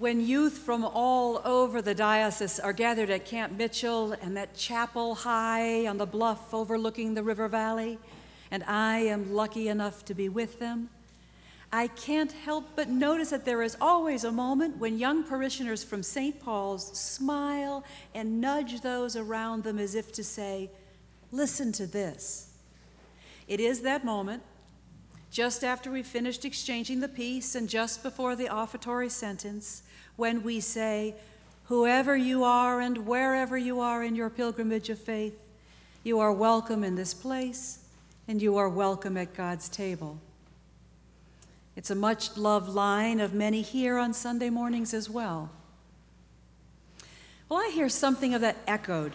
When youth from all over the diocese are gathered at Camp Mitchell and that chapel high on the bluff overlooking the river valley, and I am lucky enough to be with them, I can't help but notice that there is always a moment when young parishioners from St. Paul's smile and nudge those around them as if to say, Listen to this. It is that moment, just after we've finished exchanging the peace and just before the offertory sentence, when we say, Whoever you are and wherever you are in your pilgrimage of faith, you are welcome in this place and you are welcome at God's table. It's a much loved line of many here on Sunday mornings as well. Well, I hear something of that echoed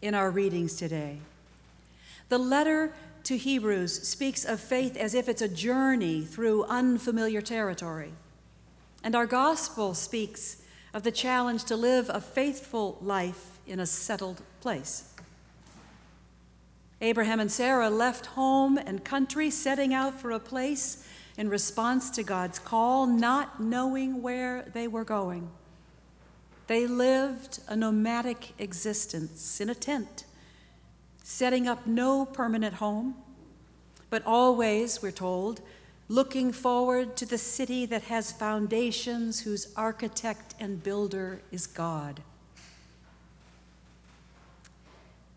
in our readings today. The letter to Hebrews speaks of faith as if it's a journey through unfamiliar territory. And our gospel speaks of the challenge to live a faithful life in a settled place. Abraham and Sarah left home and country, setting out for a place in response to God's call, not knowing where they were going. They lived a nomadic existence in a tent, setting up no permanent home, but always, we're told, looking forward to the city that has foundations, whose architect and builder is God.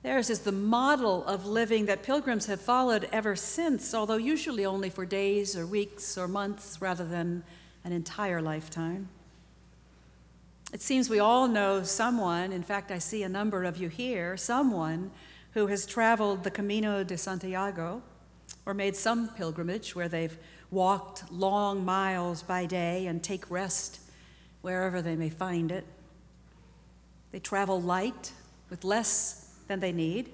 Theirs is the model of living that pilgrims have followed ever since, although usually only for days or weeks or months rather than an entire lifetime. It seems we all know someone, in fact, I see a number of you here, someone who has traveled the Camino de Santiago or made some pilgrimage where they've walked long miles by day and take rest wherever they may find it. They travel light with less than they need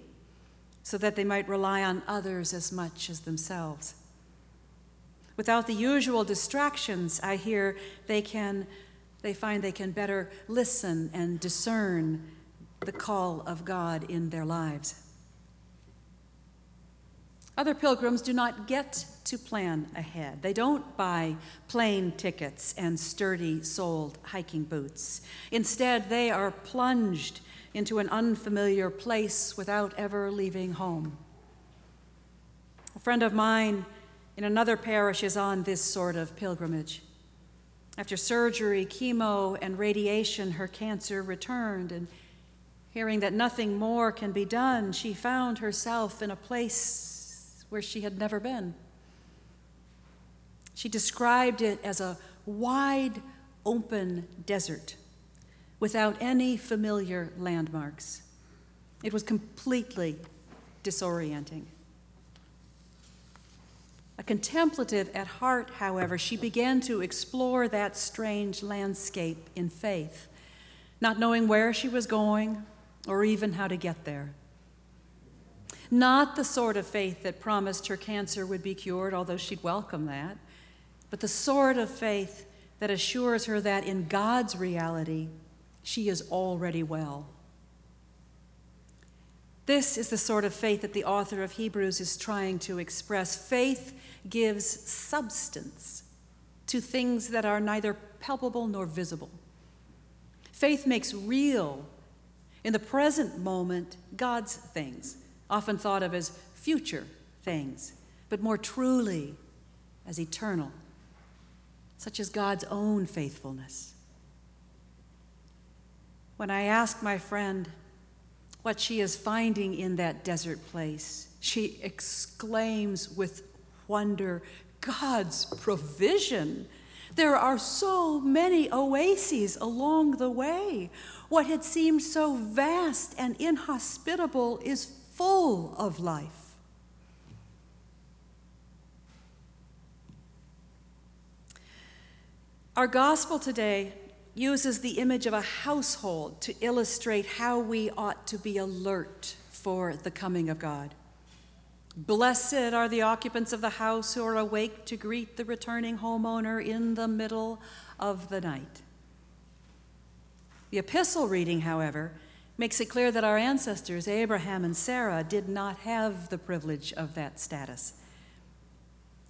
so that they might rely on others as much as themselves. Without the usual distractions, I hear they can they find they can better listen and discern the call of God in their lives. Other pilgrims do not get to plan ahead. They don't buy plane tickets and sturdy soled hiking boots. Instead, they are plunged into an unfamiliar place without ever leaving home. A friend of mine in another parish is on this sort of pilgrimage. After surgery, chemo, and radiation, her cancer returned, and hearing that nothing more can be done, she found herself in a place where she had never been. She described it as a wide open desert without any familiar landmarks. It was completely disorienting. A contemplative at heart, however, she began to explore that strange landscape in faith, not knowing where she was going or even how to get there. Not the sort of faith that promised her cancer would be cured, although she'd welcome that, but the sort of faith that assures her that in God's reality, she is already well. This is the sort of faith that the author of Hebrews is trying to express. Faith gives substance to things that are neither palpable nor visible. Faith makes real, in the present moment, God's things often thought of as future things, but more truly as eternal, such as God's own faithfulness. When I ask my friend what she is finding in that desert place, she exclaims with wonder, God's provision. There are so many oases along the way. What had seemed so vast and inhospitable is full of life. Our gospel today uses the image of a household to illustrate how we ought to be alert for the coming of God. Blessed are the occupants of the house who are awake to greet the returning homeowner in the middle of the night. The epistle reading, however, makes it clear that our ancestors, Abraham and Sarah, did not have the privilege of that status.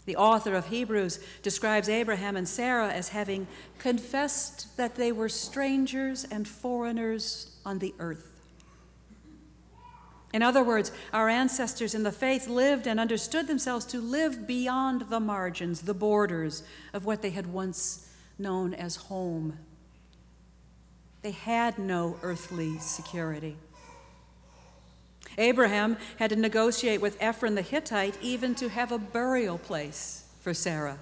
The author of Hebrews describes Abraham and Sarah as having confessed that they were strangers and foreigners on the earth. In other words, our ancestors in the faith lived and understood themselves to live beyond the margins, the borders of what they had once known as home. They had no earthly security. Abraham had to negotiate with Ephron the Hittite even to have a burial place for Sarah.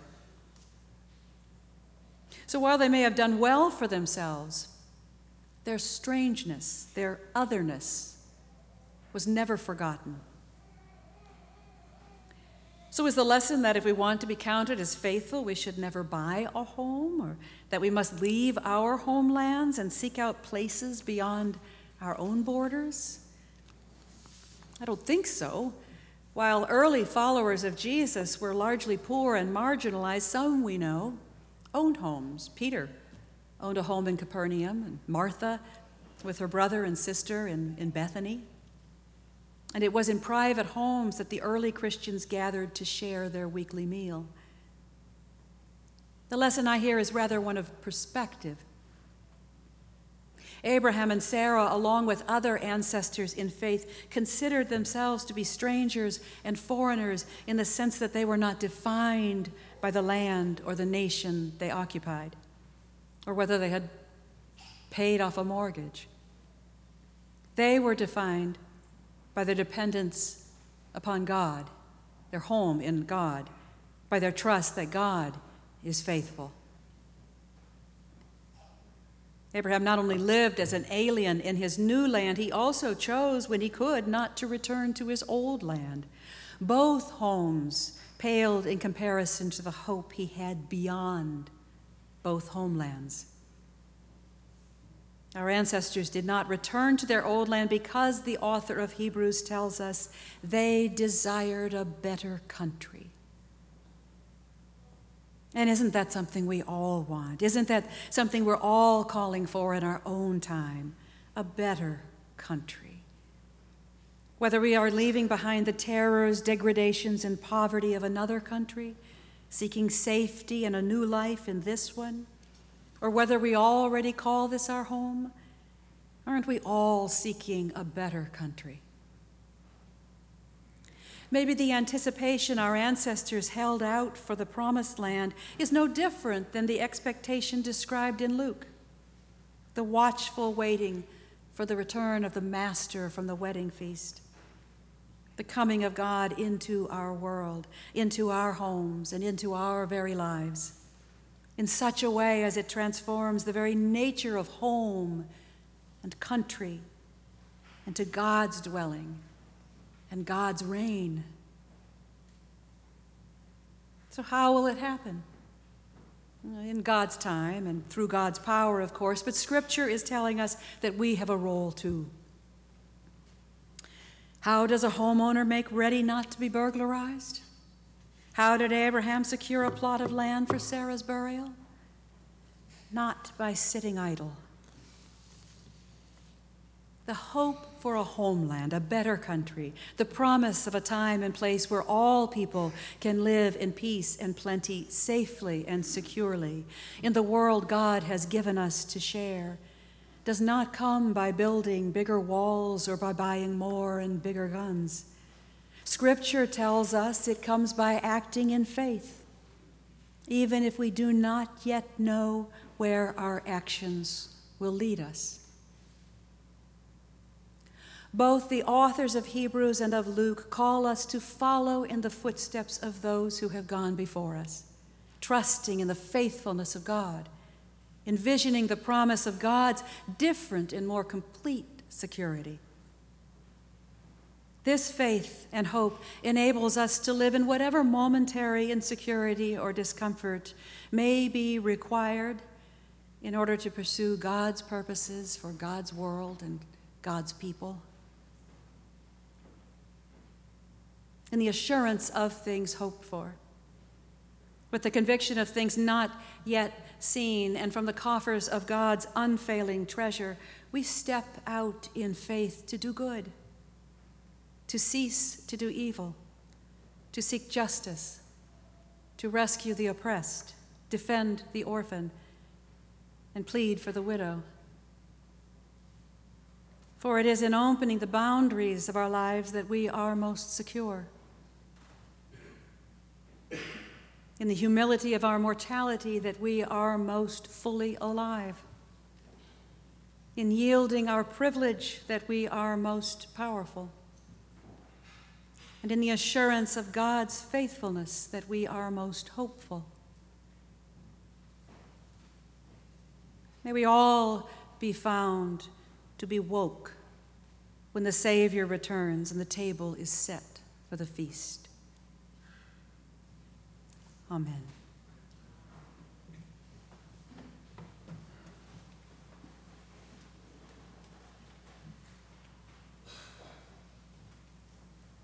So while they may have done well for themselves, their strangeness, their otherness, was never forgotten. So, is the lesson that if we want to be counted as faithful, we should never buy a home, or that we must leave our homelands and seek out places beyond our own borders? I don't think so. While early followers of Jesus were largely poor and marginalized, some we know owned homes. Peter owned a home in Capernaum, and Martha with her brother and sister in, in Bethany. And it was in private homes that the early Christians gathered to share their weekly meal. The lesson I hear is rather one of perspective. Abraham and Sarah, along with other ancestors in faith, considered themselves to be strangers and foreigners in the sense that they were not defined by the land or the nation they occupied, or whether they had paid off a mortgage. They were defined by their dependence upon God, their home in God, by their trust that God is faithful. Abraham not only lived as an alien in his new land, he also chose, when he could, not to return to his old land. Both homes paled in comparison to the hope he had beyond both homelands. Our ancestors did not return to their old land because the author of Hebrews tells us they desired a better country. And isn't that something we all want? Isn't that something we're all calling for in our own time? A better country. Whether we are leaving behind the terrors, degradations, and poverty of another country, seeking safety and a new life in this one, or whether we already call this our home, aren't we all seeking a better country? Maybe the anticipation our ancestors held out for the promised land is no different than the expectation described in Luke. The watchful waiting for the return of the Master from the wedding feast, the coming of God into our world, into our homes, and into our very lives, in such a way as it transforms the very nature of home and country into God's dwelling and God's reign. So, how will it happen? In God's time and through God's power, of course, but Scripture is telling us that we have a role too. How does a homeowner make ready not to be burglarized? How did Abraham secure a plot of land for Sarah's burial? Not by sitting idle. The hope for a homeland, a better country, the promise of a time and place where all people can live in peace and plenty safely and securely in the world God has given us to share, does not come by building bigger walls or by buying more and bigger guns. Scripture tells us it comes by acting in faith, even if we do not yet know where our actions will lead us. Both the authors of Hebrews and of Luke call us to follow in the footsteps of those who have gone before us, trusting in the faithfulness of God, envisioning the promise of God's different and more complete security. This faith and hope enables us to live in whatever momentary insecurity or discomfort may be required in order to pursue God's purposes for God's world and God's people. and the assurance of things hoped for. With the conviction of things not yet seen, and from the coffers of God's unfailing treasure, we step out in faith to do good, to cease to do evil, to seek justice, to rescue the oppressed, defend the orphan, and plead for the widow. For it is in opening the boundaries of our lives that we are most secure. In the humility of our mortality, that we are most fully alive. In yielding our privilege, that we are most powerful. And in the assurance of God's faithfulness, that we are most hopeful. May we all be found to be woke when the Savior returns and the table is set for the feast. Amen.